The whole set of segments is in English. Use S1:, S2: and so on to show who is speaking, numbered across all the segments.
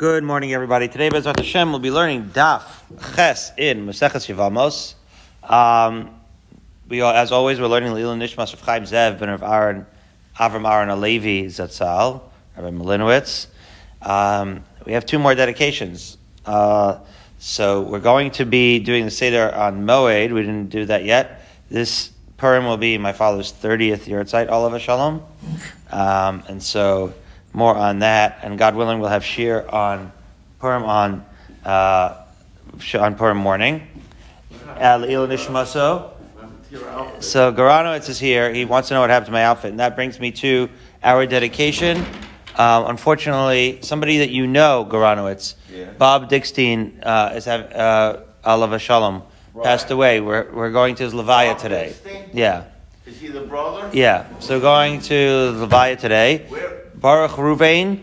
S1: Good morning, everybody. Today, Bezrat Hashem, we'll be learning Daf Ches in Maseches Yevamos. Um, we, as always, we're learning Lila Nishmas of Chaim Zev, Ben of Aaron, Avram Aaron Alevi Zatzal, Rabbi Malinowitz. Um, we have two more dedications. Uh, so we're going to be doing the Seder on Moed. We didn't do that yet. This Purim will be my father's 30th year at site, Oliver Shalom. Um, and so more on that. And God willing, we'll have shiur on Purim on, uh, on Purim morning. Uh, so Garanowitz is here. He wants to know what happened to my outfit. And that brings me to our dedication. Um, unfortunately, somebody that you know, Garanowitz, yeah. Bob Dickstein, uh, is having, uh, Alav Shalom, right. passed away. We're, we're going to his Levaya today.
S2: Dickstein?
S1: Yeah.
S2: Is he the brother?
S1: Yeah. So going to Levaya today.
S2: Where?
S1: Baruch Ruvain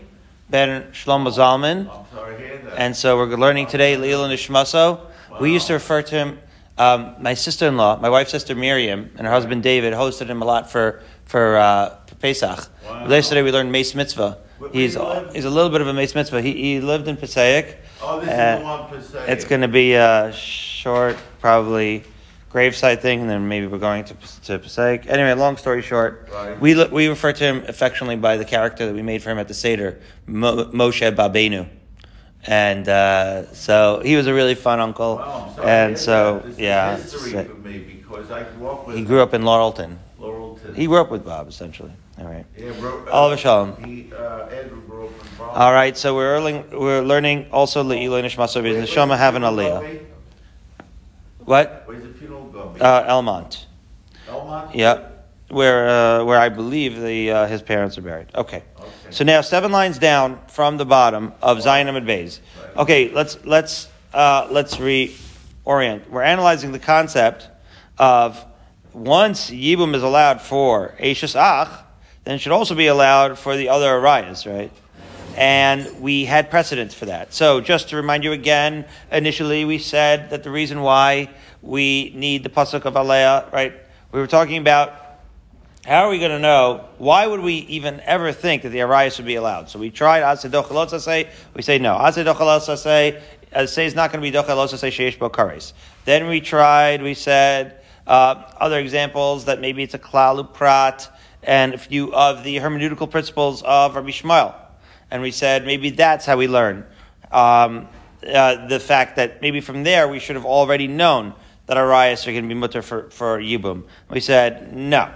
S1: ben Shlomo Zalman.
S2: I'm sorry to hear that.
S1: And so we're learning today Leila Nishmaso.
S2: Wow.
S1: We used to refer to him, um, my sister-in-law, my wife's sister Miriam, and her husband David hosted him a lot for for, uh, for Pesach.
S2: Wow.
S1: Yesterday we learned Meis Mitzvah.
S2: Where-
S1: He's
S2: you
S1: he's a little bit of a Meis Mitzvah. He, he lived in Passaic.
S2: Oh, this
S1: Uh,
S2: is the one se.
S1: It's going to be a short, probably gravesite thing, and then maybe we're going to to Passaic. Anyway, long story short,
S2: Right.
S1: we we refer to him affectionately by the character that we made for him at the Seder, Mo, Moshe Rabbeinu, and uh, so he was a really fun uncle.
S2: Wow, I'm sorry
S1: and so. Yeah,
S2: is history
S1: so-
S2: for me because I grew up with
S1: he grew up in Laurelton.
S2: Laurelton.
S1: He grew up with Bob essentially. All right.
S2: yeah, bro, uh,
S1: Oliver Shalom.
S2: He, uh, Andrew grew up in Bronx.
S1: All right, so we're learning, we're learning also Le'iloi Nishmaso
S2: Where-
S1: B'ez
S2: where's
S1: Neshama have an aliyah. What?
S2: Where's the funeral going?
S1: Uh, Elmont.
S2: Elmont?
S1: Yeah, where uh, where I believe the uh, his parents are buried. Okay.
S2: Okay.
S1: So now seven lines down from the bottom of Zion and Bays. Okay, let's let's uh, let's reorient. We're analyzing the concept of once Yibum is allowed for Eishas Ach, then it should also be allowed for the other Arayos, right? And we had precedents for that. So just to remind you again, initially we said that the reason why we need the pasuk of Alea, right? We were talking about how are we going to know? Why would we even ever think that the Arayos would be allowed? So we tried Asedochalot say. We say no. Asedochalot say. Say is not going to be Dochalot say Sheish Bo Kares. Then we tried. We said uh, other examples that maybe it's a Klal Prat and a few of the hermeneutical principles of Rabbi Yishmael. And we said maybe that's how we learn. Um, uh, the fact that maybe from there we should have already known that Arayos are going to be mutter for, for Yibum. We said no.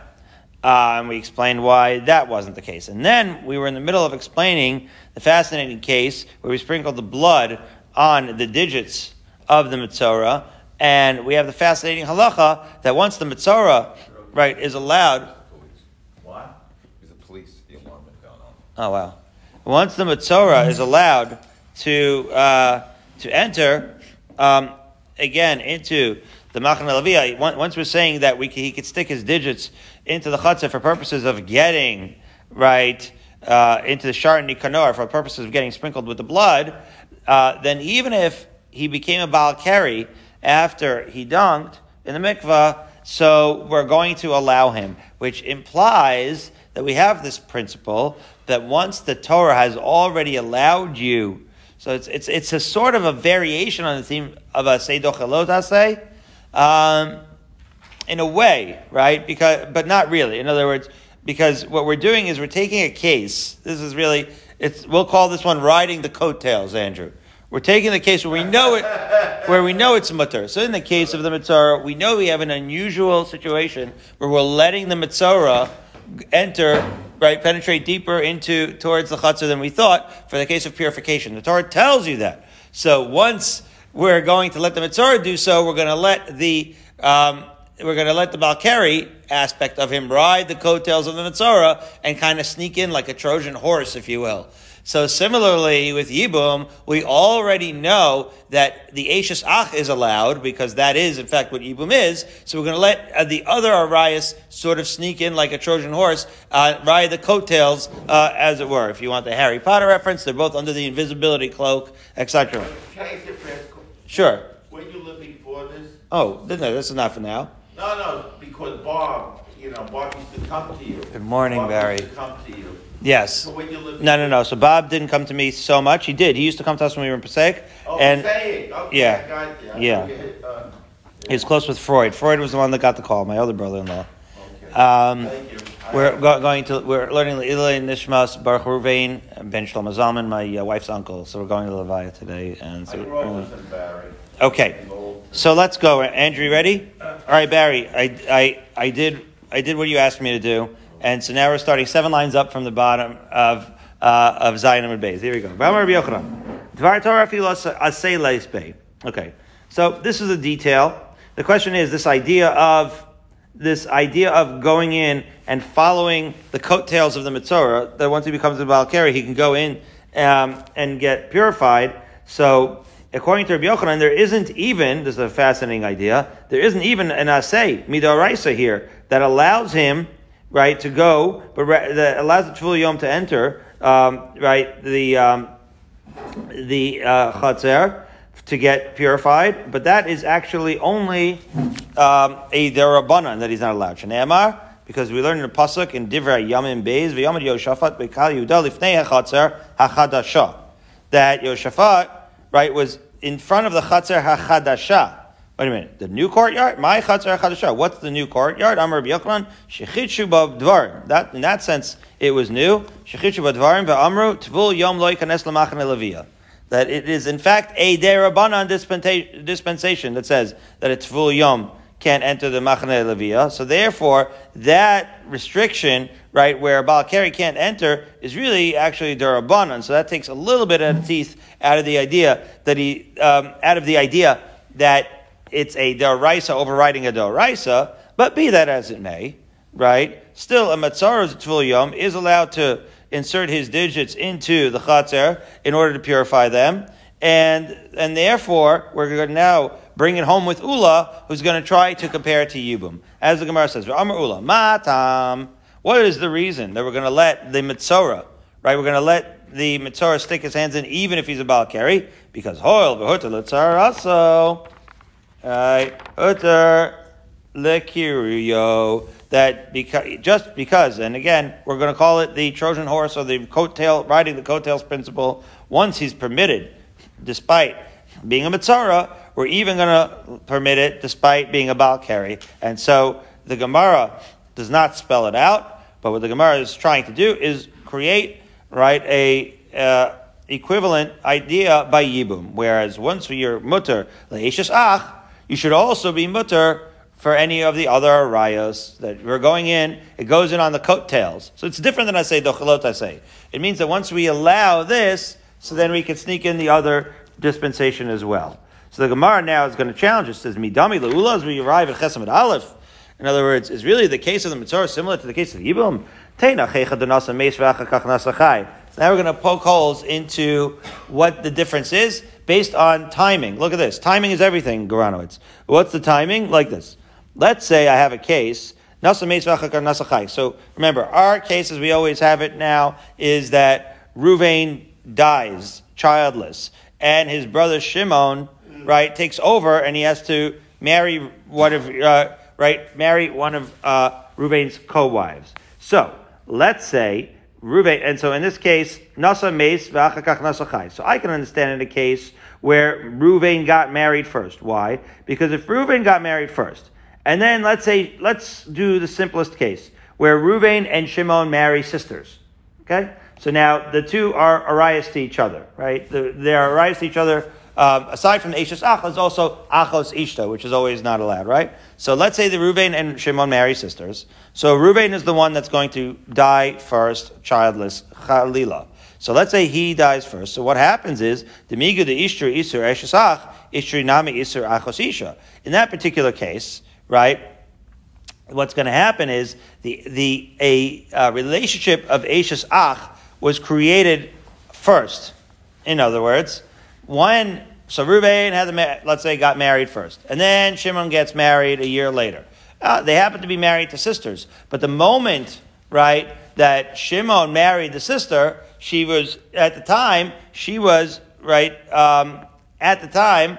S1: Uh, and we explained why that wasn't the case. And then we were in the middle of explaining the fascinating case where we sprinkled the blood on the digits of the Mitzorah. And we have the fascinating halacha that once the Mitzorah, right, is allowed,
S2: What?
S3: There's a police the alarm going on.
S1: Oh wow! Once the Matzorah is allowed to uh, to enter um, again into the Machan Leviyah, once we're saying that we, he could stick his digits into the chatzar for purposes of getting right uh, into the Shar Nikanor for purposes of getting sprinkled with the blood, uh, then even if he became a Baal Keri after he dunked in the mikvah, so we're going to allow him, which implies that we have this principle that once the Torah has already allowed you, so it's it's it's a sort of a variation on the theme of a seidochelot say, um, in a way, right? Because but not really. In other words, because what we're doing is we're taking a case. This is really it's we'll call this one riding the coattails, Andrew. We're taking the case where we know it, where we know it's mutter. So in the case of the Mitzorah, we know we have an unusual situation where we're letting the Mitzorah enter, right, penetrate deeper into towards the chatzar than we thought. For the case of purification, the Torah tells you that. So once we're going to let the Mitzorah do so, we're going to let the um, we're going to let the Baal Keri aspect of him ride the coattails of the Mitzorah and kind of sneak in like a Trojan horse, if you will. So similarly with Yibum, we already know that the Eishas Ach is allowed because that is in fact what Yibum is. So we're going to let uh, the other Arayos sort of sneak in like a Trojan horse, uh, ride the coattails, uh, as it were. If you want the Harry Potter reference, they're both under the invisibility cloak, etc.
S2: Can I ask you a first question?
S1: Sure.
S2: Where you live for this?
S1: Oh, no, this is not for now.
S2: No, no, because Bob, you know, Bob used to come to you.
S1: Good morning,
S2: Bob
S1: Barry.
S2: Used to come to you.
S1: Yes.
S2: So when you.
S1: No, no, no. So Bob didn't come to me so much. He did. He used to come to us when we were in Passaic.
S2: Oh,
S1: and.
S2: Okay,
S1: yeah.
S2: I got you. I
S1: Yeah.
S2: forget, uh,
S1: he was close with Freud. Freud was the one that got the call, my other brother-in-law. Um,
S2: Thank you. I-
S1: We're go- going to we're learning Ilay Nishmas Baruch Ruvain Ben Shlomo Zalman, my uh, wife's uncle. So we're going to Levaya today, and
S2: I
S1: so
S2: grew up with Barry.
S1: okay. So let's go. Andrew, ready? All right, Barry. I, I, I did I did what you asked me to do, and so now we're starting seven lines up from the bottom of uh, of Zion and Beis. Here we go. B'amar Rabbi Yochanan. Filos asay leis bei. Okay. So this is a detail. The question is this idea of this idea of going in and following the coattails of the Mitzorah, that once he becomes a Baal Keri, he can go in um, and get purified. So, according to Rabbi Yochanan, there isn't even, this is a fascinating idea, there isn't even an asay, midoraisa here, that allows him, right, to go, but that allows the Tvul Yom to enter, um, right, the, um, the uh, Chatzar to get purified, but that is actually only um, a derabanan that he's not allowed. Shneemar, because we learned in the pasuk in Divrei Yamim Beis v'Yamad Yoshafat bekal Yehuda lifnei hachatzar hachadasha that Yoshafat right was in front of the chatzar hachadasha. Wait a minute, the new courtyard, my chatzar hachadasha. What's the new courtyard? Amar Yochanan shechitshu b'dvarim. That in that sense it was new. Shechitshu b'dvarim ve'amru tvul yom lo yikanes l'machane leviyah that it is in fact a derabanan dispensa- dispensation that says that it's tvul yom can't enter the machane leviyah. So therefore, that restriction, right, where a Baal Keri can't enter, is really actually derabanan. So that takes a little bit of teeth out of the idea that he, um, out of the idea that it's a deraisa overriding a deraisa. But be that as it may, right, still a matzara's tvul yom is allowed to insert his digits into the chatzar in order to purify them. And, and therefore, we're going to now bring it home with Ula, who's going to try to compare it to Yibum. As the Gemara says, Amar Ula, Matam. What is the reason that we're going to let the Mitzorah, right? We're going to let the Mitzorah stick his hands in even if he's a Baal Keri? Because Hoil, Litzar also. Right? Utter Lekirio that because just because, and again, we're going to call it the Trojan horse or the coattail riding the coattails principle. Once he's permitted, despite being a mitzara, we're even going to permit it despite being a baal keri. And so the Gemara does not spell it out, but what the Gemara is trying to do is create right a uh, equivalent idea by yibum. Whereas once you're mutter leishas ach, you should also be mutter for any of the other arayos that we're going in, it goes in on the coattails. So it's different than I say dochelot I say. It means that once we allow this, so then we can sneak in the other dispensation as well. So the Gemara now is going to challenge. It says, Midami le'ula as we arrive at Chesam Aleph. In other words, is really the case of the Mitzorah similar to the case of the Yibum? So now we're going to poke holes into what the difference is based on timing. Look at this. Timing is everything, Goranowitz. What's the timing? Like this. Let's say I have a case. So remember, our case as we always have it now is that Ruvain dies childless, and his brother Shimon, right, takes over, and he has to marry one of, uh, right, marry one of uh, Ruvain's co-wives. So let's say Ruvain, and so in this case, Nasa Meis v'achakach Nasa Chai. So I can understand in a case where Ruvain got married first. Why? Because if Ruvain got married first, and then let's say, let's do the simplest case where Ruvain and Shimon marry sisters. Okay? So now the two are Arayos to each other, right? They are Arayos to each other. Um, aside from the Ishas Ach, there's also Achos Ishta, which is always not allowed, right? So let's say the Ruvain and Shimon marry sisters. So Ruvain is the one that's going to die first, childless, Chalila. So let's say he dies first. So what happens is, Demigu de Ishtur Isur Ishas Ach, Ishtur Nami Isur Achos Isha. In that particular case, right? What's going to happen is the the a uh, relationship of Eishas Ach was created first. In other words, when so Ruvain had the let's say got married first, and then Shimon gets married a year later. Uh, they happen to be married to sisters, but the moment right that Shimon married the sister, she was at the time she was right um, at the time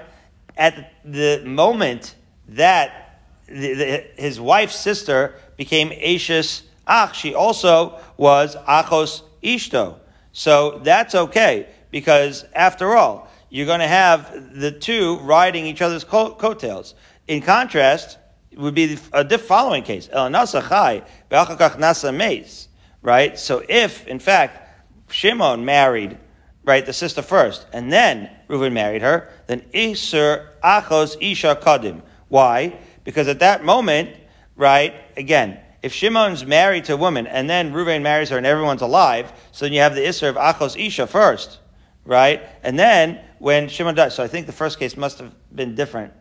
S1: at the, the moment that the, the, his wife's sister became Eishas Ach. She also was Achos ishto. So that's okay because after all, you're going to have the two riding each other's coat- coattails. In contrast, would be a diff following case. El nasa chai, nasa meis. Right? So if, in fact, Shimon married, right, the sister first, and then Reuven married her, then Isur achos isha kadim. Why? Because at that moment, right, again, if Shimon's married to a woman and then Reuven marries her and everyone's alive, so then you have the Isser of achos isha first, right? And then when Shimon dies, so I think the first case must have been different.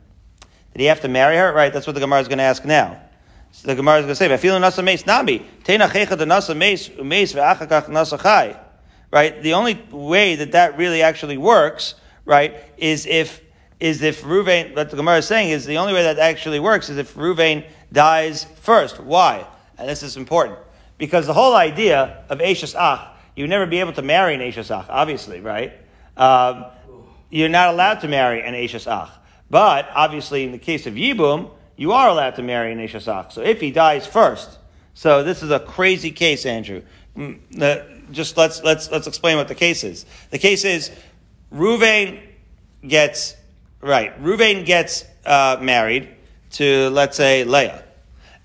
S1: Did he have to marry her? Right, that's what the Gemara is going to ask now. So the Gemara is going to say, "Vafilu nasa meis nami teina checha de nasa meis umeis ve'achakach nasa chai." Right, the only way that that really actually works, right, is if is if Ruvain. What the Gemara is saying is the only way that actually works is if Ruvain dies first. Why? And this is important because the whole idea of Eishas Ach, you would never be able to marry an Eishas Ach, obviously, right? Um, you're not allowed to marry an Eishas Ach. But obviously, in the case of Yibum, you are allowed to marry an Eishas Ach. So if he dies first, so this is a crazy case, Andrew. Mm, Just let's let's let's explain what the case is. The case is Ruvain gets right. Ruvain gets uh, married to let's say Leah,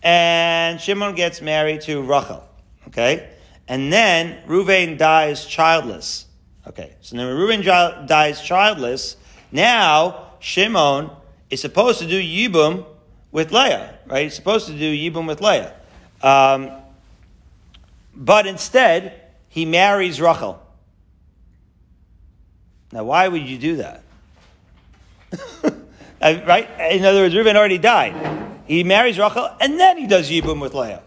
S1: and Shimon gets married to Rachel. Okay, and then Ruvain dies childless. Okay, so then when Reuben dies childless, now Shimon is supposed to do Yibum with Leah, right? He's supposed to do Yibum with Leah. Um, but instead, he marries Rachel. Now, why would you do that? Uh, right? In other words, Reuben already died. He marries Rachel, and then he does Yibum with Leah.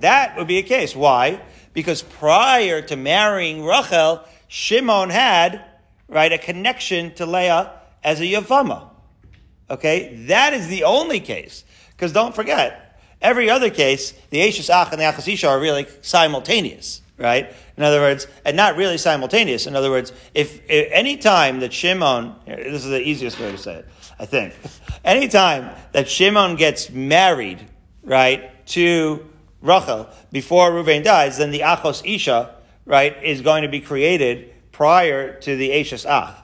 S1: That would be a case. Why? Because prior to marrying Rachel, Shimon had, right, a connection to Leah as a Yavama. Okay? That is the only case. Because don't forget, every other case, the Eishas Ach and the Achas Isha are really simultaneous. Right? In other words, and not really simultaneous. In other words, if, if any time that Shimon, this is the easiest way to say it, I think. Any time that Shimon gets married, right, to Rachel before Reuven dies, then the Achos Isha, right, is going to be created prior to the Eishas Ach,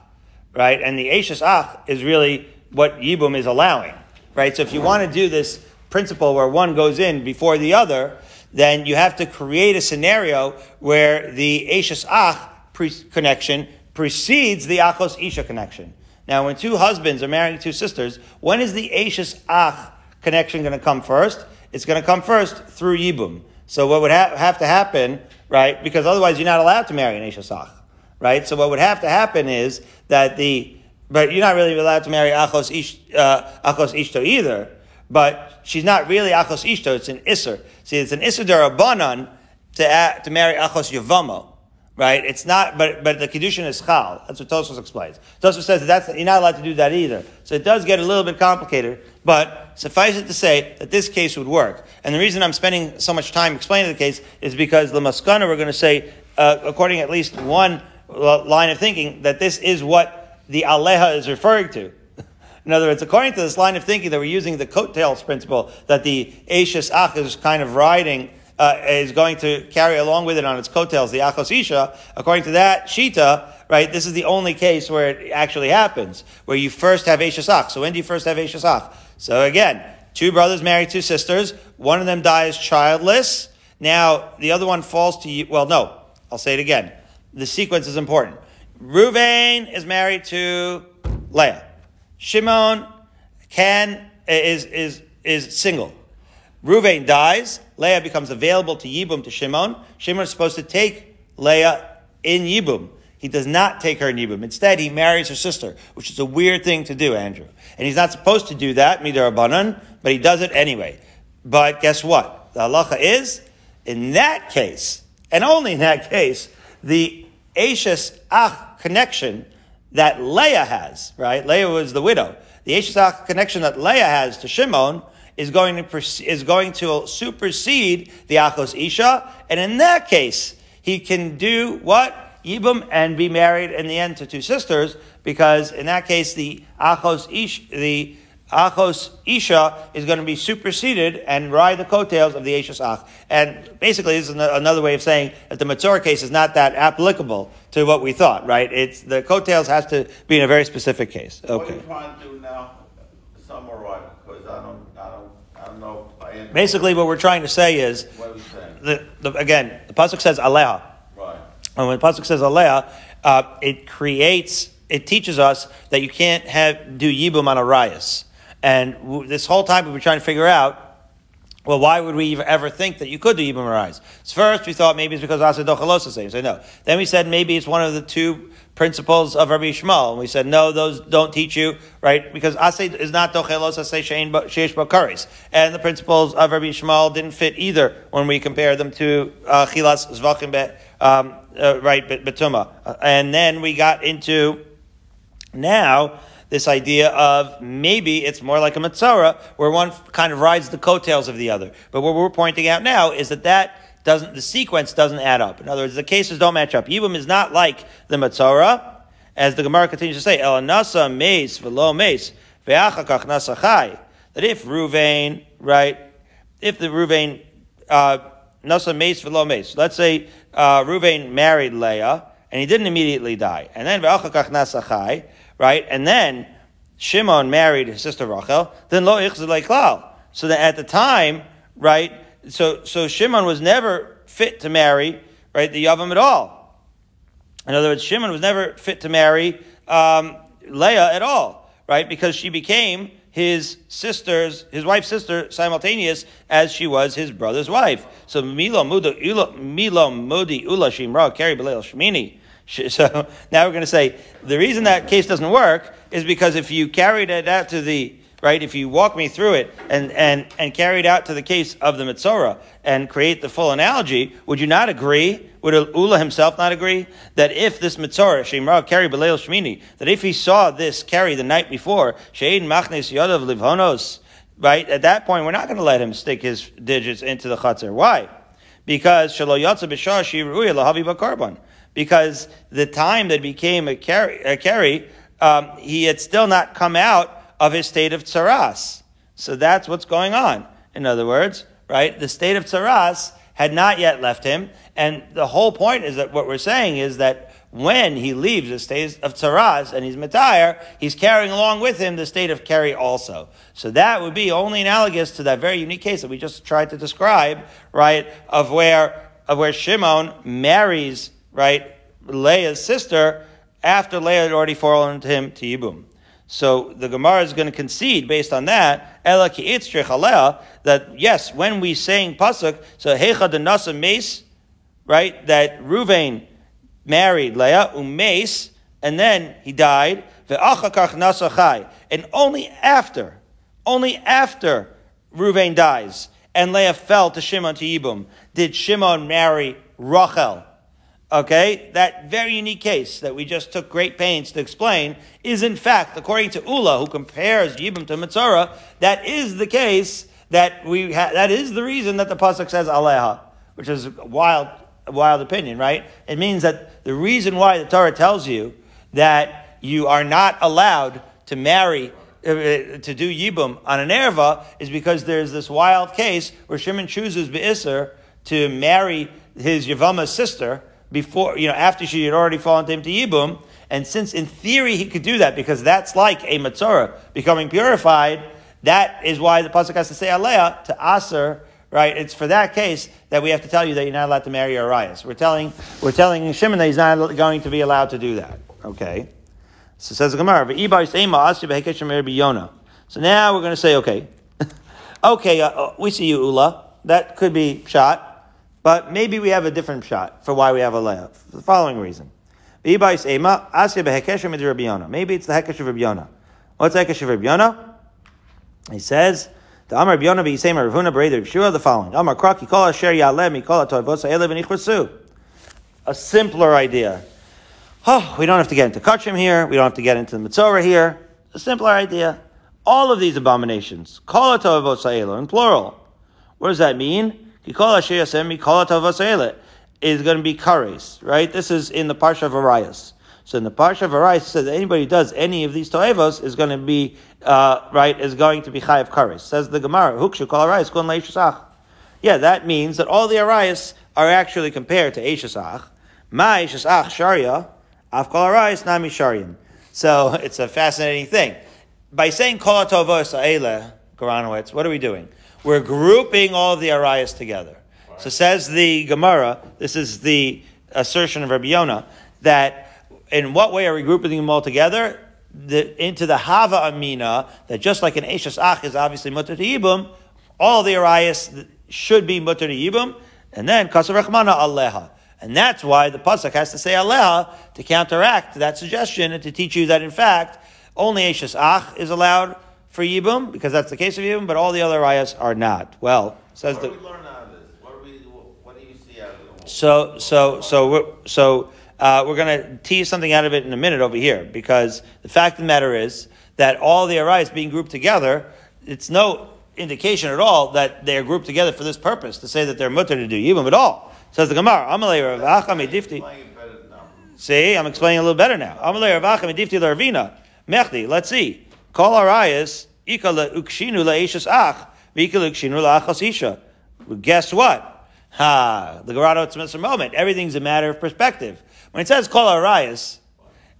S1: right? And the Eishas Ach is really what Yibum is allowing, right? So if you want to do this principle where one goes in before the other, then you have to create a scenario where the Eishas Ach pre- connection precedes the Achos Isha connection. Now, when two husbands are marrying two sisters, when is the Eishas Ach connection going to come first? It's going to come first through Yibum. So what would ha- have to happen, right? Because otherwise you're not allowed to marry an Eishas Ach, right? So what would have to happen is that the, but you're not really allowed to marry Achos, Ish, uh, Achos Ishto either, but she's not really Achos Ishto, it's an Isser. See, it's an Isser Darabanan to, a- to marry Achos Yavamo. Right? It's not, but, but the Kiddushin is Chal. That's what Tosfos explains. Tosfos says that that's, you're not allowed to do that either. So it does get a little bit complicated, but suffice it to say that this case would work. And the reason I'm spending so much time explaining the case is because the Maskana, we're going to say, uh, according at least one line of thinking, that this is what the Aleha is referring to. In other words, according to this line of thinking that we're using the coattails principle, that the Eishas Ach is kind of riding, uh, is going to carry along with it on its coattails, the Achos Isha, according to that Shita, right, this is the only case where it actually happens, where you first have Eishas Ach. So when do you first have Eishas Ach? So again, two brothers marry two sisters, one of them dies childless, now the other one falls to you, well no, I'll say it again. The sequence is important. Ruvain is married to Leah. Shimon can is is is single. Ruvain dies. Leah becomes available to Yibum to Shimon. Shimon is supposed to take Leah in Yibum. He does not take her in Yibum. Instead, he marries her sister, which is a weird thing to do, Andrew. And he's not supposed to do that, Midar but he does it anyway. But guess what? The halacha is, in that case, and only in that case, the Eishas Ach connection that Leah has, right? Leah was the widow. The Eishas Ach connection that Leah has to Shimon is going to is going to supersede the Achos Isha, and in that case, he can do what Yibum and be married in the end to two sisters, because in that case, the Achos Ish, the Achos Isha is going to be superseded and ride the coattails of the Eishas Ach. And basically, this is another way of saying that the Matzorah case is not that applicable to what we thought, right? It's the coattails has to be in a very specific case.
S2: What are
S1: Okay.
S2: you trying to do now? Summarize, because I don't, I don't, I don't know. if I answered-
S1: Basically, what we're trying to say is,
S2: What are you
S1: the, the, again, the pasuk says Aleha.
S2: Right.
S1: And when the pasuk says Aleha, uh, it creates, it teaches us that you can't have do yibum on a rayas. And w- this whole time we've been trying to figure out, well, why would we ever- think that you could do yibum on a? So first, we thought maybe it's because Asa Dochalosa say. So no. Then we said maybe it's one of the two principles of Rabbi Yishmael. And we said no, those don't teach you, right? Because Asa is not Dochelos Asa Shein Sheish Bakaris. And the principles of Rabbi Yishmael didn't fit either when we compare them to uh, Chilas Zvachim Be, um, uh, right, Bet-. Uh, And then we got into now this idea of maybe it's more like a Matzara where one kind of rides the coattails of the other. But what we're pointing out now is that that doesn't, the sequence doesn't add up. In other words, the cases don't match up. Yibum is not like the Matzara, as the Gemara continues to say, El nasa meis velo meis, ve'achakach nasa chai. That if Ruvain, right, if the Ruvain, uh, nasa meis velo let's say, uh, Ruvain married Leah, and he didn't immediately die. And then ve'achakach nasa chai, right, and then Shimon married his sister Rachel, then lo klal. So that at the time, right, so, so Shimon was never fit to marry, right, the Yavam at all. In other words, Shimon was never fit to marry um, Leah at all, right? Because she became his sister's, his wife's sister, simultaneous as she was his brother's wife. So Milo Muda Ula Milo Modi Ula Shimra Kari Belel Shmini. So now we're going to say the reason that case doesn't work is because if you carried it out to the right, if you walk me through it and and and carry it out to the case of the Mitzorah and create the full analogy, would you not agree? Would Ula himself not agree that if this Mitzorah Shemra carry Beleil Shmini, that if he saw this carry the night before Shein Machnes Yodav Livhonos, right? At that point, we're not going to let him stick his digits into the chutzner. Why? Because Shalo Yatza B'Shah Shiruya Lahavi Bakarban. Because the time that became a carry, a carry um, he had still not come out of his state of tsaras. So that's what's going on. In other words, right? The state of tsaras had not yet left him. And the whole point is that what we're saying is that when he leaves the state of tsaras and he's mitayr, he's carrying along with him the state of carry also. So that would be only analogous to that very unique case that we just tried to describe, right? Of where, of where Shimon marries, right? Leah's sister after Leah had already fallen to him to Yibum. So the Gemara is going to concede based on that, Ela that yes, when we saying pasuk, so hecha de nasa meis, right? That Ruvain married Leah umace, and then he died. And only after, only after Ruvain dies and Leah fell to Shimon to Yibum, did Shimon marry Rachel? Okay, that very unique case that we just took great pains to explain is in fact, according to Ula, who compares Yibum to Mitzorah, that is the case that we ha- that is the reason that the pasuk says Aleha, which is a wild, wild opinion, right? It means that the reason why the Torah tells you that you are not allowed to marry uh, to do Yibum on an erva is because there's this wild case where Shimon chooses Be'isr to marry his Yavama's sister before, you know, after she had already fallen to him to Yibum. And since in theory he could do that because that's like a Matzorah becoming purified, that is why the Pasuk has to say Alea to Aser, right? It's for that case that we have to tell you that you're not allowed to marry Arayos. We're telling, we're telling Shimon that he's not going to be allowed to do that. Okay? So says the Gemara, so now we're going to say, okay, okay, uh, uh, we see you, Ula. That could be shot, but maybe we have a different shot for why we have a layup. For the following reason. Maybe it's the Hekesh of Rabbi Yonah. What's the Hekesh of Rabbi Yonah? He says, the Amar Rabbi Yonah b'Yisema Ravuna Bereder Yeshua, the following. Amar Kraki Kol Asher Yaleh Mikol HaToivos HaElev V'Nichvasu. A simpler idea. Oh, we don't have to get into Kachim here. We don't have to get into the Mitzorah here. A simpler idea. All of these abominations, Kol HaToivos HaElev, in plural. What does that mean? Kikol Asher Yasem HaToivos HaElev is going to be kares, right? This is in the Parsha of Arias. So in the Parsha of Arais, it says that anybody who does any of these toevos is going to be, uh, right, is going to be chayav kares. Says the Gemara, hukshu kol Arais, kun leishasach. Yeah, that means that all the Arais are actually compared to Eishasach. Ma Eishasach Sharia, Af kol Arais, nami Sharian. So it's a fascinating thing. By saying kol atovos ha'ele, Goranowitz, what are we doing? We're grouping all of the arayas together. So says the Gemara, this is the assertion of Rabbi Yonah, that in what way are we grouping them all together? The, into the Hava Amina, that just like an Eishas Ach is obviously Mutter to Yibum, all the arayas should be Mutter to Yibum, and then Kasar Rachmana Aleha. And that's why the Pasuk has to say Aleha to counteract that suggestion and to teach you that in fact, only Eishas Ach is allowed for Yibum, because that's the case of Yibum, but all the other Arayos are not. Well, says
S2: What
S1: the.
S2: do we learn out of this? What do we, what do you see out of it?
S1: So, so, so, we're, so uh, we're going to tease something out of it in a minute over here, because the fact of the matter is that all the arise being grouped together, it's no indication at all that they are grouped together for this purpose to say that they're mutter to do yibum at all. Says the Gemara, Amalei Rav Acha Medifti.
S2: Playing it better now.
S1: See, I'm explaining a little better now. Amalei Rav Acha Medifti Larvina. Mechdi, let's see. Kol Arayas, Ika le Ukshinu la Ishas Ach, Vika le Ukshinu la Achas Isha. Guess what? Ha, the Gerardo Tzmitzer moment. Everything's a matter of perspective. When it says Kol Arayas,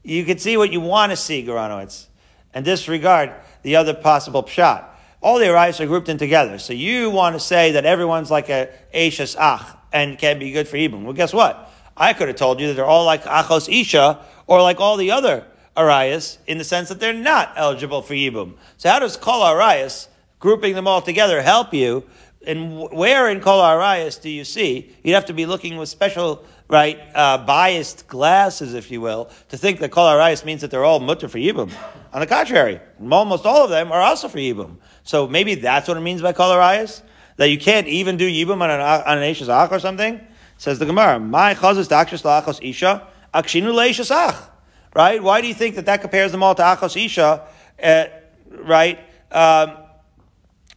S1: you can see what you want to see, Geranowitz, and disregard the other possible pshat. All the Arayas are grouped in together. So you want to say that everyone's like a Eishas Ach and can be good for Yibum. Well, guess what? I could have told you that they're all like Achos Isha or like all the other Arayos in the sense that they're not eligible for Yibum. So how does Kol Arayos, grouping them all together, help you? And where in Kol Arayos do you see? You'd have to be looking with special, right, uh, biased glasses, if you will, to think that Kol Arayos means that they're all mutter for Yibum. On the contrary, almost all of them are also for Yibum. So maybe that's what it means by Kol Arayos? That you can't even do Yibum on an, on an or something? Says the Gemara, My chazas dakshas la'achos isha, akshinu le'eishas ach. Right? Why do you think that that compares them all to achos isha? Uh, right? Um,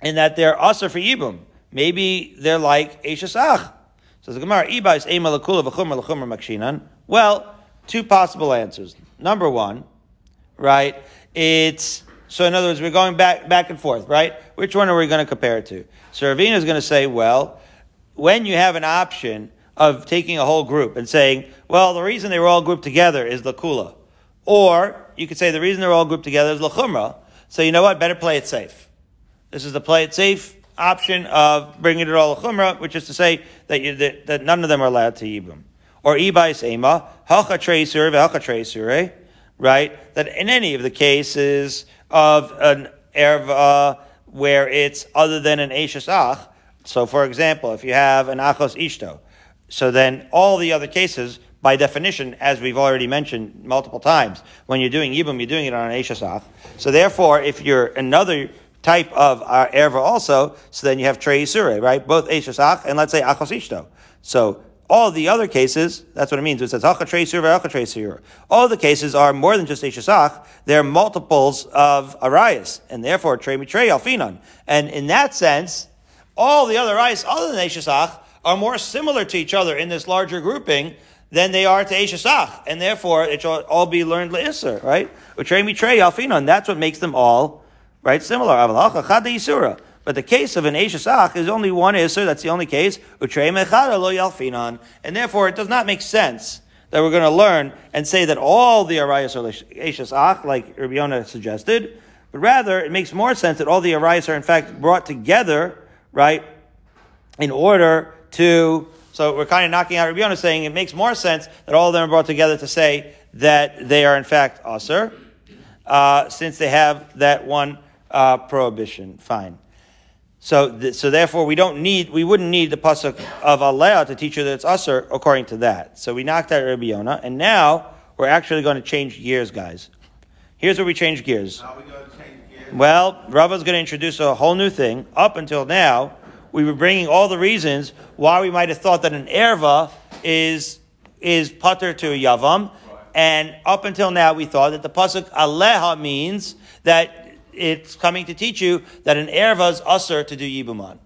S1: and that they're usher for yibum. Maybe they're like eishas ach. Says the Gemara, iba is ema lakula v'chumra l'chumra makshinan. Well, two possible answers. Number one, right? It's so. In other words, we're going back back and forth, right? Which one are we going to compare it to? So Ravina is going to say, well, when you have an option of taking a whole group and saying, well, the reason they were all grouped together is lakula, or you could say the reason they're all grouped together is lachumra. So you know what? Better play it safe. This is the play it safe option of bringing it all lachumra, which is to say that, you, that, that none of them are allowed to yibum. Or ibais ema hacha treisur ve'hacha treisure, right? That in any of the cases of an erva where it's other than an eishas ach. So, for example, if you have an achos ishto, so then all the other cases, by definition, as we've already mentioned multiple times, when you're doing yibum, you're doing it on an eishas ach. So therefore, if you're another type of uh, erva also, so then you have trei yisure, right? Both aishasach and let's say achos ishto. So all the other cases, that's what it means. It says hacha trei yisur ve'hacha trei yisur. All the cases are more than just aishasach; They're multiples of arayas, and therefore trei mitrei alfinan. And in that sense, all the other arayas other than aishasach, are more similar to each other in this larger grouping than they are to eishas ach, and therefore it shall all be learned leisur, right? Utrei mitrei alfinan. That's what makes them all right similar. But the case of an Eishas Ach is only one Isser, that's the only case, Utrei Mechara lo Yalfinan. And therefore, it does not make sense that we're going to learn and say that all the Arayas are Eishas Ach, like Rabbi Yonah suggested, but rather, it makes more sense that all the Arayas are in fact brought together, right, in order to, so we're kind of knocking out Rabbi Yonah saying it makes more sense that all of them are brought together to say that they are in fact Aser, uh, since they have that one uh, prohibition. Fine. So, th- so therefore, we don't need, we wouldn't need the pasuk of Aleh to teach you that it's usher according to that. So we knocked out Rabbi Yonah, and now we're actually going to change gears, guys. Here's where we change gears.
S2: We change gears.
S1: Well, Rava's going to introduce a whole new thing. Up until now, we were bringing all the reasons why we might have thought that an erva is is putter to a yavam, and up until now, we thought that the pasuk aleha means that it's coming to teach you that an erva is usher to do yibuman.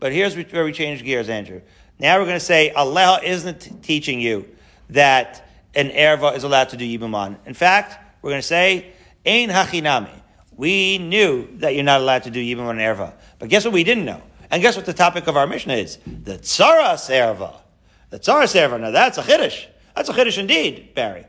S1: But here's where we change gears, Andrew. Now we're going to say aleha isn't teaching you that an erva is allowed to do yibum on. In fact, we're going to say, ein hachinami. We knew that you're not allowed to do yibum on an erva. But guess what we didn't know? And guess what the topic of our Mishnah is? The tzaras erva. The tzaras erva. Now that's a chiddush. That's a chiddush indeed, Barry.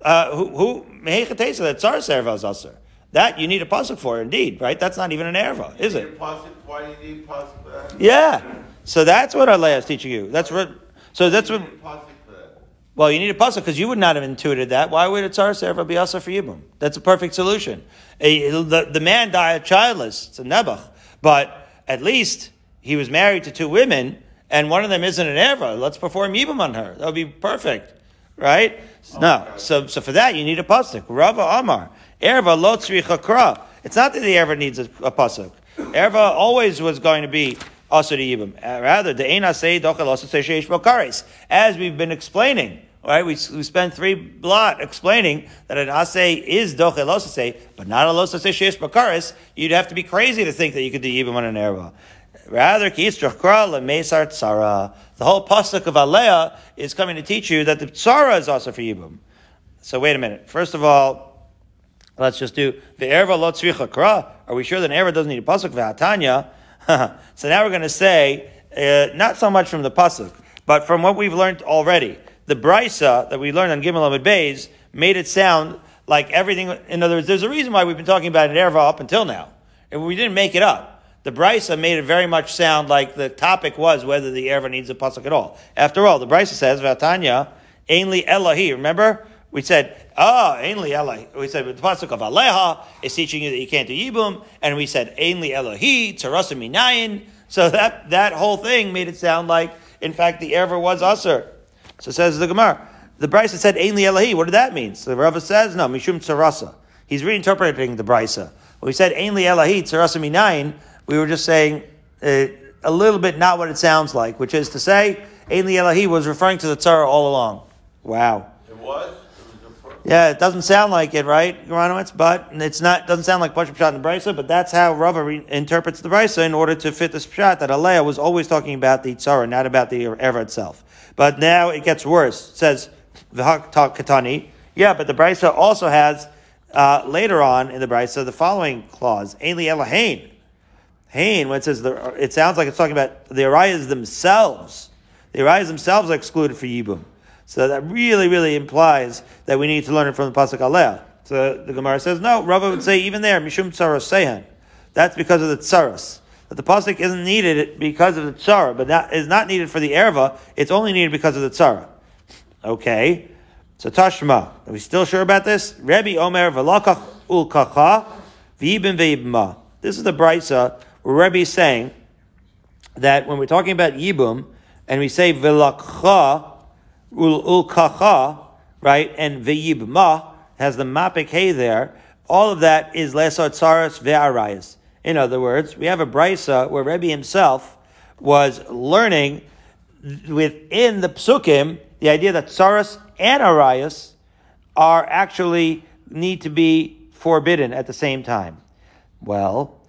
S1: Uh, who, who, that tzaras erva is usher. That you need a pasuk for, indeed, right? That's not even an erva, is it?
S2: pasuk- Why do you need pasuk for that?
S1: Yeah. So that's what Alea is teaching you. That's what. So that's what.
S2: need a pasuk for that.
S1: Well, you need a pasuk because you would not have intuited that. Why would a tzar serva be also for yibum? That's a perfect solution. A, the, the man died childless. It's a nebuch, but at least he was married to two women, and one of them isn't an erva. Let's perform yibum on her. That would be perfect, right? No. So, so for that you need a pasuk. Rava Amar erva lo tzricha. It's not that the erva needs a, a pasuk. Erva always was going to be yibum. Uh, Rather, the ein asay dochel say sheish. As we've been explaining, right? We, we spent three blot explaining that an asay is dochel also say, but not a losa say sheish bokaris. You'd have to be crazy to think that you could do yibum on an erva. Rather. The whole pasuk of Alea is coming to teach you that the tzara is also for yibum. So wait a minute. First of all, Let's just do the erva lo tzricha kra. Are we sure that an erva doesn't need a pasuk v'atanya? so now we're going to say uh, not so much from the pasuk, but from what we've learned already. The brisa that we learned on Gimel Amud Bays made it sound like everything. In other words, there's a reason why we've been talking about an erva up until now, and we didn't make it up. The brisa made it very much sound like the topic was whether the erva needs a pasuk at all. After all, the brisa says v'atanya ainli elahi. Remember. We said, ah, ainli Elohi. We said the pasuk of Aleha is teaching you that you can't do yibum, and we said ainli Elohi tzarasa minayin. So that that whole thing made it sound like, in fact, the erva was usher. So says the Gemara. The Brisa said ainli Elohi. What did that mean? So the Rava says no, mishum tzarasa. He's reinterpreting the Brisa. When we said ainli Elohi tzarasa minayin, we were just saying uh, a little bit not what it sounds like, which is to say ainli Elohi was referring to the tzara all along. Wow.
S2: It was? It was the first.
S1: Yeah, it doesn't sound like it, right, Geronowitz? But it's not doesn't sound like Pashut Pshat in the Brisa, but that's how Rava re- interprets the Brisa in order to fit this Pshat that Alea was always talking about the Tzara, not about the Ever itself. But now it gets worse. It says, Katani. Yeah, but the Brisa also has, uh, later on in the Brisa, the following clause, Eli Elohain. Hain, when it says, the, it sounds like it's talking about the Arayas themselves. The Arayas themselves are excluded for Yibum. So that really, really implies that we need to learn it from the Pasuk Alea. So the Gemara says, no, Rava would say even there, Mishum Tsaros Sehan. That's because of the Tsaros. That the Pasuk isn't needed because of the Tsara, but that is not needed for the Erva, it's only needed because of the Tsara. Okay. So Tashma, are we still sure about this? Rebbe Omer Velakach Ulkacha V'ibim V'ibma. This is the Brisa where Rebbe is saying that when we're talking about Yibum, and we say Velakcha ul ulkacha, right, and v'yibma has the mapik hay there. All of that is lesar tsaras ve'arayas. In other words, we have a brisa where Rebbe himself was learning within the psukim the idea that tsaras and arayas are actually need to be forbidden at the same time. Well,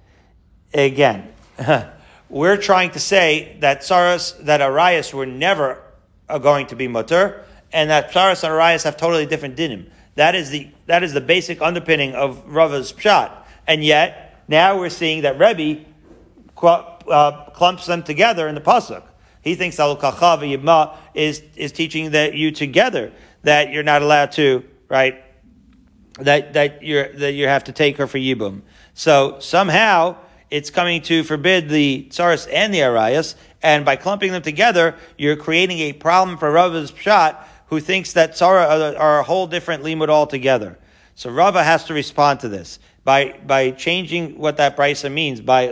S1: again, we're trying to say that tsaras, that arayas were never going to be mutter, and that Psaras and Arayas have totally different dinim. That is the that is the basic underpinning of Rava's pshat. And yet now we're seeing that Rebbe uh, clumps them together in the pasuk. He thinks Al Kacha Yibma is is teaching that you together that you're not allowed to right that that you're that you have to take her for yibum. So somehow it's coming to forbid the tsaris and the arayas, and by clumping them together, you're creating a problem for Rava's pshat, who thinks that tzara are, are a whole different limud altogether. So Rava has to respond to this by by changing what that brisa means by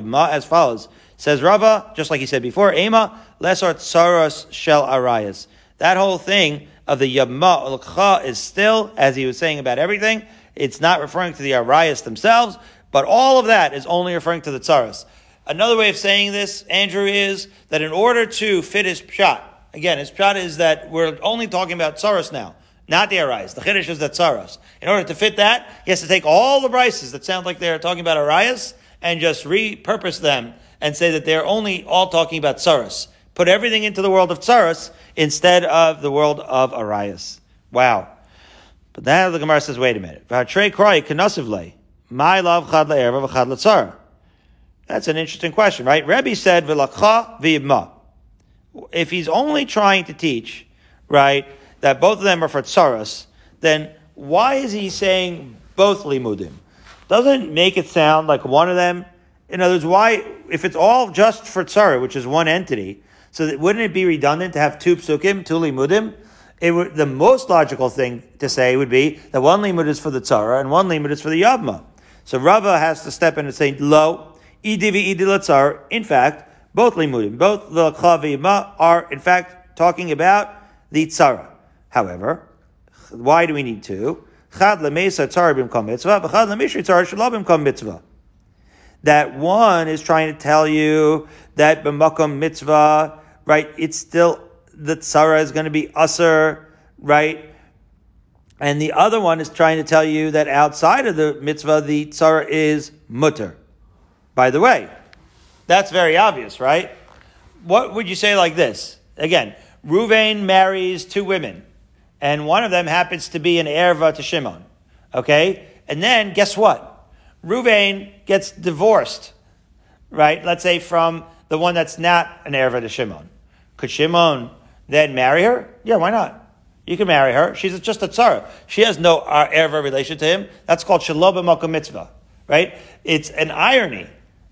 S1: ma as follows. Says Rava, just like he said before, Ema lesar tsaras shel arayas. That whole thing of the yamma ulcha is still, as he was saying about everything, it's not referring to the arayas themselves, but all of that is only referring to the tsaras. Another way of saying this, Andrew, is that in order to fit his pshat, again, his pshat is that we're only talking about tsaras now, not the arayas. The chiddush is that tsaras. In order to fit that, he has to take all the brises that sound like they're talking about arayas and just repurpose them and say that they're only all talking about tsaras. Put everything into the world of tsaras instead of the world of arayas. Wow. But now the Gemara says, wait a minute. My love. That's an interesting question, right? Rebbe said. If he's only trying to teach, right, that both of them are for tsaras, then why is he saying both limudim? Doesn't make it sound like one of them. In other words, why, if it's all just for tsara, which is one entity, so that, wouldn't it be redundant to have two psukim, two limudim? It would, the most logical thing to say would be that one limud is for the tzara and one limud is for the yavma. So Rava has to step in and say, lo, idivi idil In fact, both limudim, both the chavima are in fact talking about the tzara. However, why do we need two? That one is trying to tell you that b'makom mitzvah, right? It's still the tzara is going to be usher, right? And the other one is trying to tell you that outside of the mitzvah, the tzara is mutter. By the way, that's very obvious, right? What would you say like this? Again, Ruvain marries two women, and one of them happens to be an erva to Shimon. Okay? And then, guess what? Ruvain gets divorced, right? Let's say from the one that's not an erva to Shimon. Could Shimon then marry her? Yeah, why not? You can marry her. She's just a tzara. She has no uh, erva relation to him. That's called shalom b'makom mitzvah, right? It's an irony.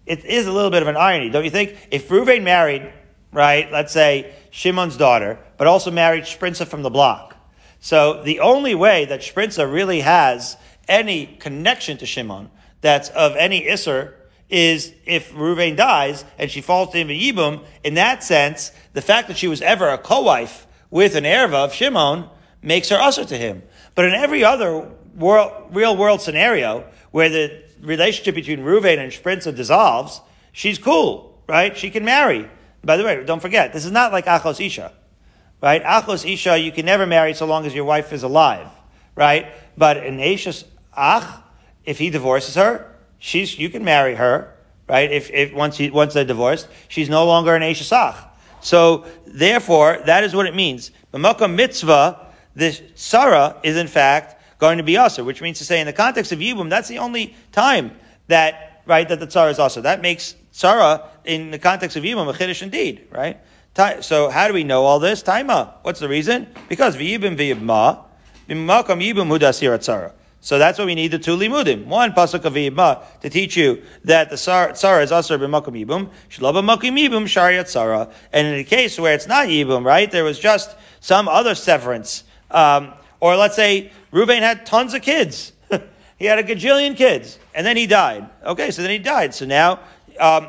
S1: It is a little bit of an irony, don't you think? If Reuven married, right, let's say Shimon's daughter, but also married Sprinza from the block. So the only way that Sprinza really has any connection to Shimon that's of any Isser is if Ruvain dies and she falls to him in Yibum, in that sense, the fact that she was ever a co-wife with an erva of Shimon makes her usher to him. But in every other world, real world scenario where the relationship between Ruvain and Sprinza dissolves, she's cool, right? She can marry. By the way, don't forget, this is not like Achos Isha, right? Achos Isha, you can never marry so long as your wife is alive, right? But in Eishas Ach, if he divorces her, she's, you can marry her, right? If, if once, he, once they're divorced, she's no longer an Eishas Ach. So, therefore, that is what it means. B'makam mitzvah, the Tzara is in fact going to be also, which means to say in the context of Yibum, that's the only time that, right, that the Tzara is also. That makes Tzara, in the context of Yibum, a Chiddush indeed, right? So how do we know all this? Taima. What's the reason? Because v'yibim v'yibma, b'makam yibum hudasir tzara. So that's why we need the two limudim. One pasuk of Yibma to teach you that the tzara is asar b'makom yibum, shalom b'makom yibum shariat tzara. And in a case where it's not yibum, right, there was just some other severance. Um, or let's say Reuven had tons of kids. he had a gajillion kids, and then he died. Okay, so then he died. So now, um,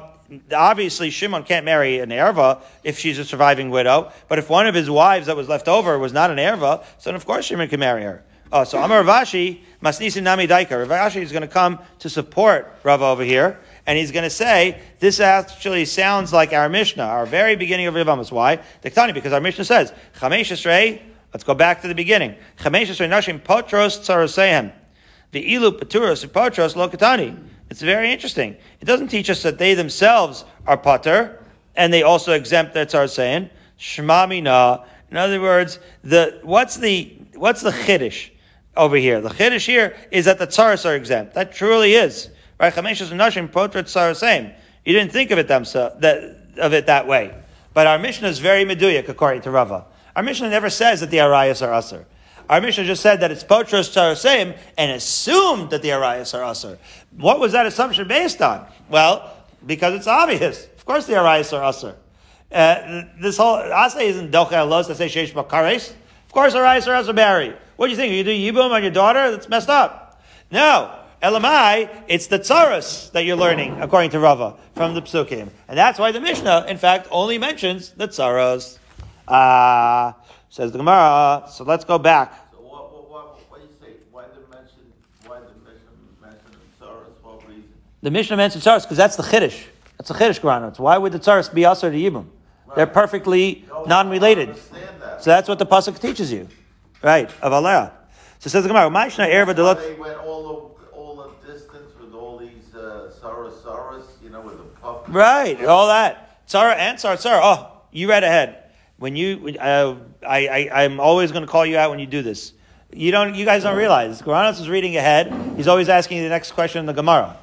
S1: obviously, Shimon can't marry an erva if she's a surviving widow. But if one of his wives that was left over was not an erva, so then of course Shimon can marry her. Oh, so Amar Rav Ashi, Masnisin Nami Daika. Rav Ashi is going to come to support Rava over here, and he's going to say, this actually sounds like our Mishnah, our very beginning of Rivamas. Why? Diktani, because our Mishnah says, Chamesh let's go back to the beginning. Chamesh Esrei Nashim Potros Tzarosehem. Ve'ilu Paturos Potros Lokatani. It's very interesting. It doesn't teach us that they themselves are Pater, and they also exempt their Tzarosehem. Shmami Na. In other words, the, what's the, what's the Chiddush? over here. The chiddush here is that the tsaras are exempt. That truly is. Right? Chameshus nashim potret same. You didn't think of it that, of it that way. But our Mishnah is very meduyak according to Rava. Our Mishnah never says that the arayos are usher. Our Mishnah just said that it's potros tzaraseim and assumed that the arayos are usher. What was that assumption based on? Well, because it's obvious. Of course the arayos are usher. Uh, this whole asay isn't docha alos to say sheish bakares. Of course arayos are usher Barry. What do you think? You do Yibum on your daughter? That's messed up. No. Elamai, it's the tsaras that you're learning, according to Rava, from the psukim. And that's why the Mishnah, in fact, only mentions the tsaras. Uh, says the Gemara. So let's go back.
S2: So what, what, what, what do you say? Why did mention, why Mishnah mention the Tsaras? What reason?
S1: The Mishnah mentions tsaras because that's the chiddush. That's the chiddush Gemara. Why would the tsaras be usher to Yibum? They're perfectly
S2: No,
S1: non-related.
S2: that.
S1: So that's what the pasuk teaches you. Right, of Allah. So says the Gemara, Ma'ishna erva delot.
S2: They went all the, all the distance with all these, uh, Saras, Saras, you know, with the puff.
S1: Right, all that. Tzara and Tzara, Tzara. Oh, you read ahead. When you, uh, I, I, I'm always going to call you out when you do this. You don't. You guys don't realize. Goranos is reading ahead. He's always asking you the next question in the Gemara.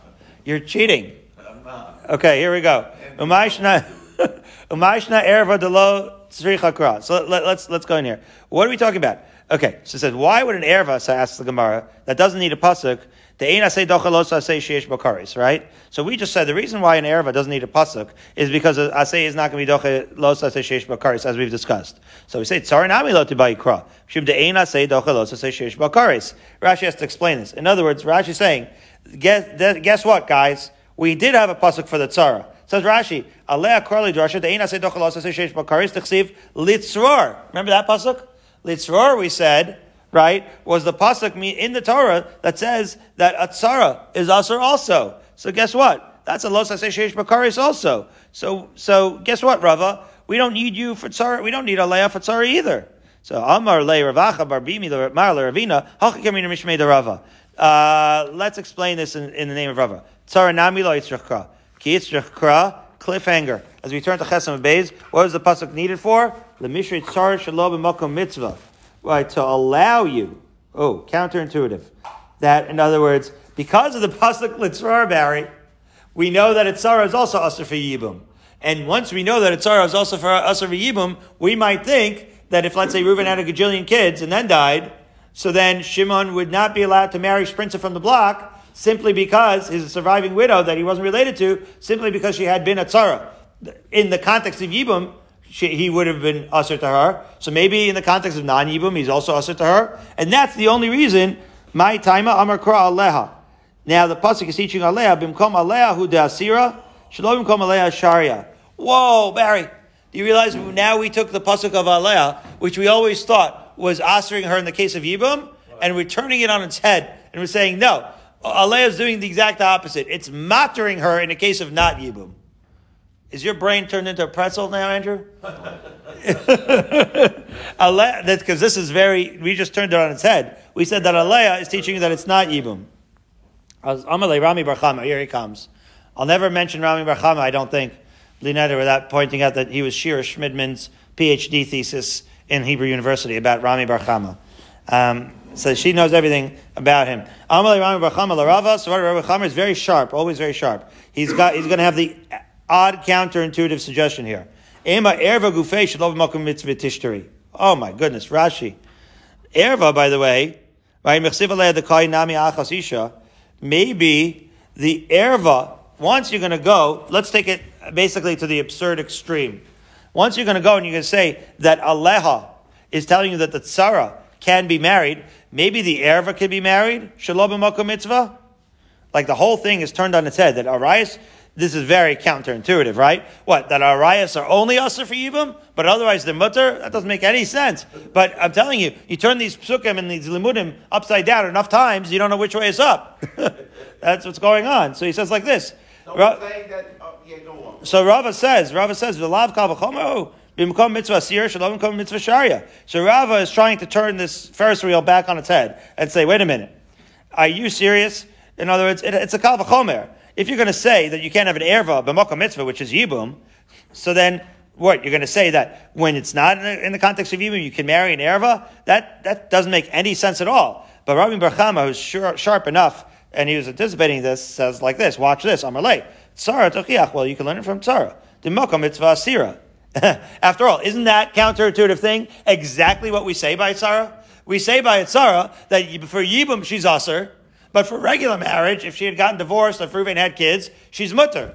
S1: You're cheating. Okay, here we go. Umayshna, umayshna erva delo tzricha kra. So let, us let's go in here. What are we talking about? Okay, so it says, why would an erva, so asks the Gemara, that doesn't need a pasuk, right? So we just said the reason why an erva doesn't need a pasuk is because asay is not going to be dochalosa say sheish bakaris, as we've discussed. So we say tzarinami lo tibai kra. Shim de ein say dochalosa say sheish bakaris. Rashi has to explain this. In other words, Rashi is saying, guess, guess what, guys? We did have a pasuk for the tzara. Says Rashi, Alea Karli Drasha, the Eina Sedochalos Sheish Bakaris Tichsiv Litzror. Remember that pasuk? Litzror, we said, right, was the pasuk in the Torah that says that Atzara is Asr also. So guess what? That's a Los Sheish Bakaris also. So, so guess what, Rava? We don't need you for Tzara. We don't need Alea for Tzara either. So Amar Le Ravacha Barbimi Mar Le Ravina Hachikamina Mishmei Rava. Uh, let's explain this in, in the name of Rava. Tzara Nami Lo Yitzrach Ki Kra, cliffhanger. As we turn to Chesam Beis, what is the pasuk needed for? The Mishrei Tzar Shalom B'Makom Mitzvah. Right, to allow you, oh, counterintuitive. That, in other words, because of the pasuk Litzrar Barry, we know that Itzara is also Asr for Yibum. And once we know that Itzara is also for Asr for Yibum, we might think that if, let's say, Reuben had a gajillion kids and then died, so then Shimon would not be allowed to marry Sprinza from the block, simply because his surviving widow that he wasn't related to, simply because she had been a tzara. In the context of Yibum, she, he would have been usher to her. So maybe in the context of non-Yibum, he's also usher to her. And that's the only reason, my taima amar kra aleha. Now the pasuk is teaching aleha, bimkom aleha hu asira, shalom bimkom aleha sharia. Whoa, Barry. Do you realize now we took the pasuk of aleha, which we always thought was answering her in the case of Yibum, and we're turning it on its head, and we're saying, no, Alea is doing the exact opposite. It's mattering her in a case of not Yibum. Is your brain turned into a pretzel now, Andrew? Because this is very, we just turned it on its head. We said that Alea is teaching you that it's not Yibum. Amalei Rami bar Chama, here he comes. I'll never mention Rami bar Chama, I don't think, Linetta, without pointing out that he was Shira Schmidman's PhD thesis in Hebrew University about Rami bar Chama. Um, so she knows everything about him. Amalei Rami bar Chama Larava, Rabbi bar Chama is very sharp, always very sharp. He's got, he's going to have the odd counterintuitive suggestion here. Ema erva gufei shalov makom mitzvah. Oh my goodness, Rashi. Erva, by the way, maybe the erva, once you're going to go, let's take it basically to the absurd extreme. Once you're going to go and you're going to say that Aleha is telling you that the tzara can be married, maybe the erva can be married. Shalom b'makom mitzvah. Like the whole thing is turned on its head. That Arayos, this is very counterintuitive, right? What that Arayos are only usher for yibum, but otherwise they're mutter. That doesn't make any sense. But I'm telling you, you turn these psukim and these limudim upside down enough times, you don't know which way is up. That's what's going on. So he says like this.
S2: So, Ra- that, uh, yeah,
S1: so Rava says, Rava says, "V'lav kavachomo Bimkom mitzvah sir, shalom mitzvah sharia. So Rava is trying to turn this Ferris wheel back on its head and say, wait a minute, are you serious? In other words, it, it's a kavachomer. If you're going to say that you can't have an erva b'makom mitzvah, which is yibum, so then what you're going to say that when it's not in the, in the context of yibum, you can marry an erva? That that doesn't make any sense at all. But Rabbi bar Chama, who's sure, sharp enough, and he was anticipating this, says like this: Watch this. Amalei tzara tochiach. Well, you can learn it from tzara. The mitzvah asira. After all, isn't that counterintuitive thing exactly what we say by Tzara? We say by Tzara that for Yibum she's usher, but for regular marriage, if she had gotten divorced or Fruvain had kids, she's mutter.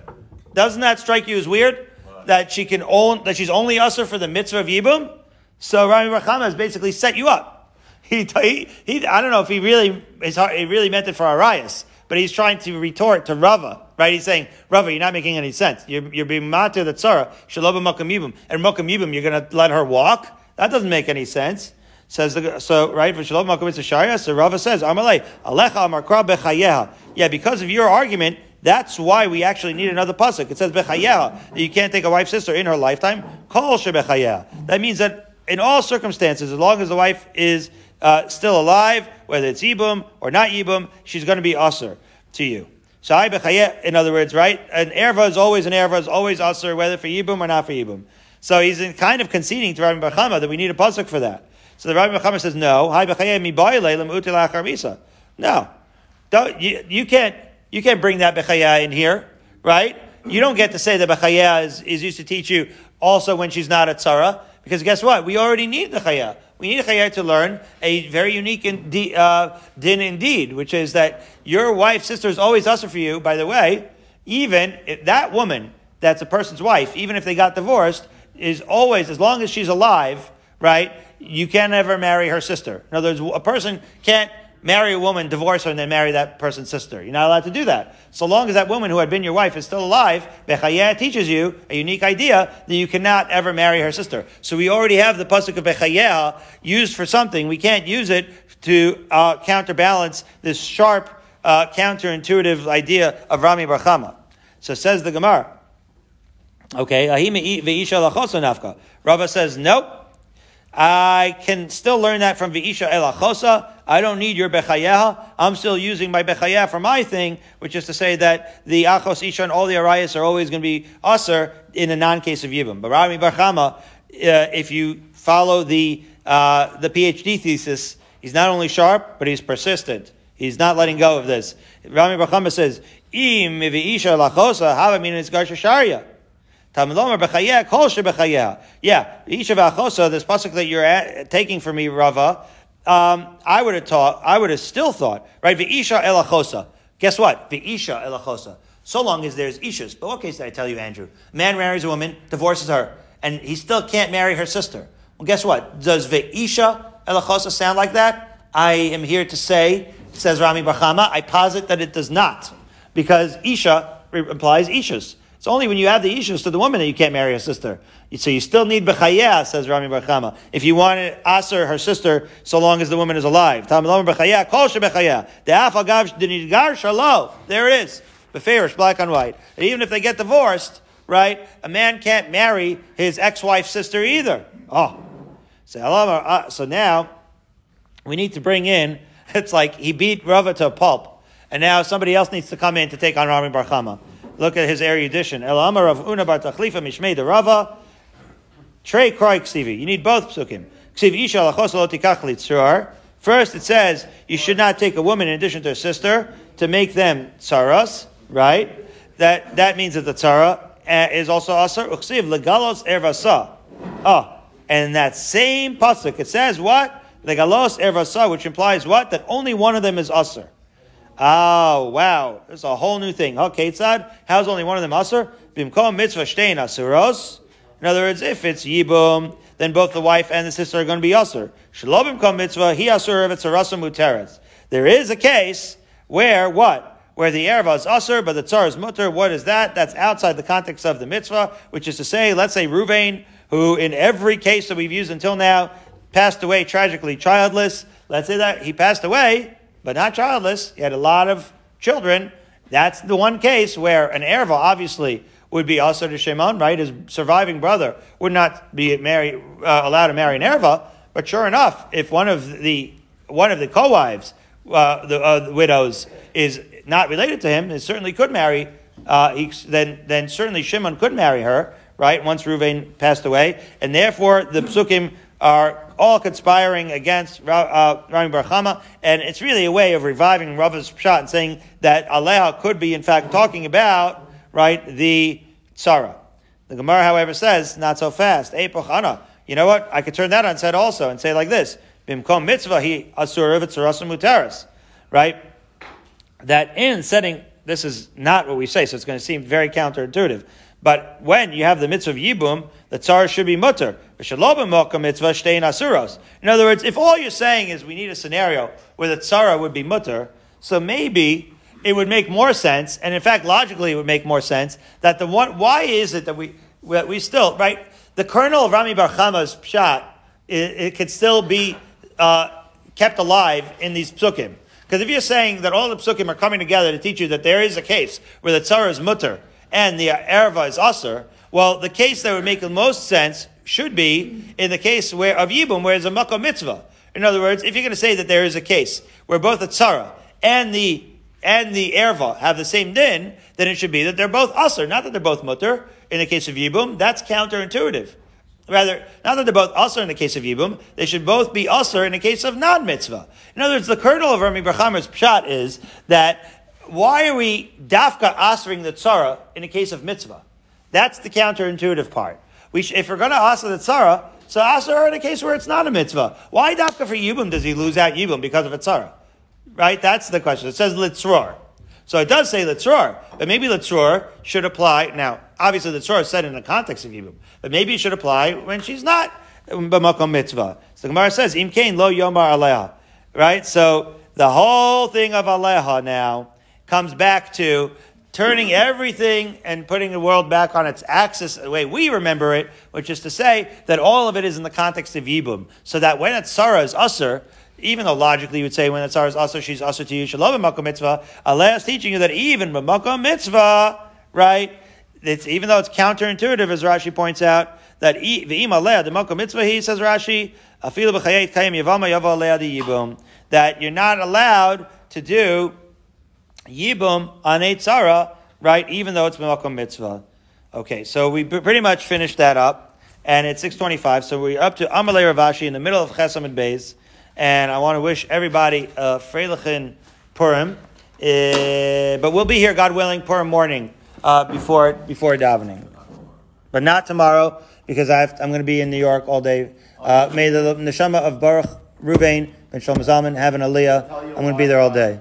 S1: Doesn't that strike you as weird? That she can own, that she's only usher for the mitzvah of Yibum? So Rami bar Chama has basically set you up. He, he, he, I don't know if he really, he really meant it for Arayos, but he's trying to retort to Rava right? He's saying, Rava, you're not making any sense. You're, you're being matir the tzara, shalom makam yibum. And makam yibum, you're going to let her walk? That doesn't make any sense. Says the, so, right, sharia, so Rava says, alecha amar kra bechayeha. Yeah, because of your argument, that's why we actually need another pasuk. It says bechayeha, that you can't take a wife's sister in her lifetime. Kol shebechayeha. That means that in all circumstances, as long as the wife is uh, still alive, whether it's ibum or not ibum, she's going to be usher to you. Shai in other words, right? An erva is always an erva, is always usher, whether for yibum or not for yibum. So he's kind of conceding to Rabbi bar Chama that we need a pasuk for that. So the Rabbi Muhammad says, no. No. Don't, you, you can't, you can't bring that b'chayeh in here, right? You don't get to say that b'chayeh is, is used to teach you also when she's not a tzara, because guess what? We already need the chayah. We need a chayah to learn a very unique uh, din indeed, which is that your wife's sister is always usher for you, by the way, even if that woman that's a person's wife, even if they got divorced, is always, as long as she's alive, right, you can't ever marry her sister. In other words, a person can't marry a woman, divorce her, and then marry that person's sister. You're not allowed to do that. So long as that woman who had been your wife is still alive, Bechayah teaches you a unique idea that you cannot ever marry her sister. So we already have the pasuk of Bechayah used for something. We can't use it to uh, counterbalance this sharp, uh, counterintuitive idea of Rami bar Chama. So says the Gemara. Okay, Ahime ve'isha lachosu nafka. Rava says, nope. I can still learn that from V'isha elachosa. I don't need your bechayeha. I'm still using my bechayeha for my thing, which is to say that the achos isha and all the arayos are always going to be aser in a non-case of yibum. But Rami bar Chama, uh, if you follow the uh, the PhD thesis, he's not only sharp, but he's persistent. He's not letting go of this. Rami bar Chama says, "Im v'isha elachosa hava min garsha sharia." Yeah, Isha v'achosa, this pasuk that you're at, taking for me, Rava, um, I would have taught, I would have still thought, right? V'isha elachosa. Guess what? V'isha elachosa. So long as there's ishas. But what case did I tell you, Andrew? Man marries a woman, divorces her, and he still can't marry her sister. Well, guess what? Does v'isha elachosa sound like that? I am here to say, says Rami bar Chama, I posit that it does not. Because isha implies ishas. It's only when you have the issues to the woman that you can't marry a sister. So you still need bechayah, says Rami bar Chama. If you want to aser her sister, so long as the woman is alive. There it is. Beferish, black on white. And even if they get divorced, right, a man can't marry his ex-wife's sister either. Oh. So, uh, so now, we need to bring in, it's like he beat Rava to a pulp. And now somebody else needs to come in to take on Rami bar Chama. Look at his erudition. El Amar of Una Bar Tachlifa Mishmei de Rava. Trey Kroy Ksivi. You need both psukim. Ksiv Isha Lachos Tikach First, it says you should not take a woman in addition to her sister to make them tsaras, right? That that means that the tzara uh, is also asar. Uksiv legalos ervasa. Oh, and that same pasuk it says what legalos ervasa, which implies what that only one of them is asar. Oh, wow. There's a whole new thing. Okay, Tzad, how's only one of them asur? Bimkom mitzvah shtein asuros. In other words, if it's yibum, then both the wife and the sister are going to be asur. Shalom bimkom mitzvah, he asur if it's muteres. There is a case where what? Where the erva is asur, but the tzar is mutter. What is that? That's outside the context of the mitzvah, which is to say, let's say Ruvain, who in every case that we've used until now, passed away tragically childless. Let's say that he passed away but not childless. He had a lot of children. That's the one case where an erva obviously would be also to Shimon, right? His surviving brother would not be married, uh, allowed to marry an erva. But sure enough, if one of the one of the co-wives, uh, the, uh, the, widows, is not related to him, and certainly could marry, uh, he, then then certainly Shimon could marry her, right? Once Ruvain passed away, and therefore the psukim are all conspiring against uh, Rami bar Chama, and it's really a way of reviving Rava's shot and saying that Aleha could be, in fact, talking about, right, the Tzara. The Gemara, however, says, not so fast. Epochana. You know what? I could turn that on its head also and say like this. Bimkom mitzvah he asur mutaris. Right? That in setting, this is not what we say, so it's going to seem very counterintuitive. But when you have the mitzvah of Yibum, the tzara should be mutter. In other words, if all you're saying is we need a scenario where the tzara would be mutter, so maybe it would make more sense, and in fact, logically, it would make more sense that the one. Why is it that we we still right? The kernel of Rami Bar Chama's pshat it, it could still be uh, kept alive in these psukim. Because if you're saying that all the psukim are coming together to teach you that there is a case where the tzara is mutter and the erva is aser, well, the case that would make the most sense should be in the case where of Yibum, where it's a makkah mitzvah. In other words, if you're going to say that there is a case where both the tzara and the and the erva have the same din, then it should be that they're both aser, not that they're both mutter. In the case of Yibum, that's counterintuitive. Rather, not that they're both usher in the case of Yibum, they should both be usher in the case of non-mitzvah. In other words, the kernel of Rami bar Chama's pshat is that why are we dafka asering the tzara in the case of mitzvah? That's the counterintuitive part. We sh- if we're going to aser the tzara, so aser in a case where it's not a mitzvah. Why dafka for Yibum does he lose out Yibum because of a tzara? Right? That's the question. It says litzror. So it does say litzror, but maybe litzror should apply. Now, obviously litzror is said in the context of Yibum, but maybe it should apply when she's not b'makom mitzvah. So the Gemara says, im kain lo yomar aleha. Right? So the whole thing of aleha now comes back to turning everything and putting the world back on its axis the way we remember it, which is to say that all of it is in the context of Yibum. So that when it's Tzara is Usr, even though logically you would say when it's Tzara is Usr, she's Usr to you, Shalom Makom Mitzvah, Allah is teaching you that even Makom Mitzvah, right? It's, even though it's counterintuitive, as Rashi points out, that the makom mitzvah he says Rashi afilu b'chayet kayim yavama yava aleh yibum that you're not allowed to do Yibum on Eitzara, right, even though it's Makom Mitzvah. Okay, so we pretty much finished that up, and it's 625, so we're up to Amalei Rav Ashi in the middle of Chesam and Beis, and I want to wish everybody a Freilichen Purim, uh, but we'll be here, God willing, Purim morning, uh, before, before davening. But not tomorrow, because I am going to be in New York all day. Uh, may the neshama of Baruch Ruvain Ben Shlomo Zalman have an aliyah. I'm going to be there all day.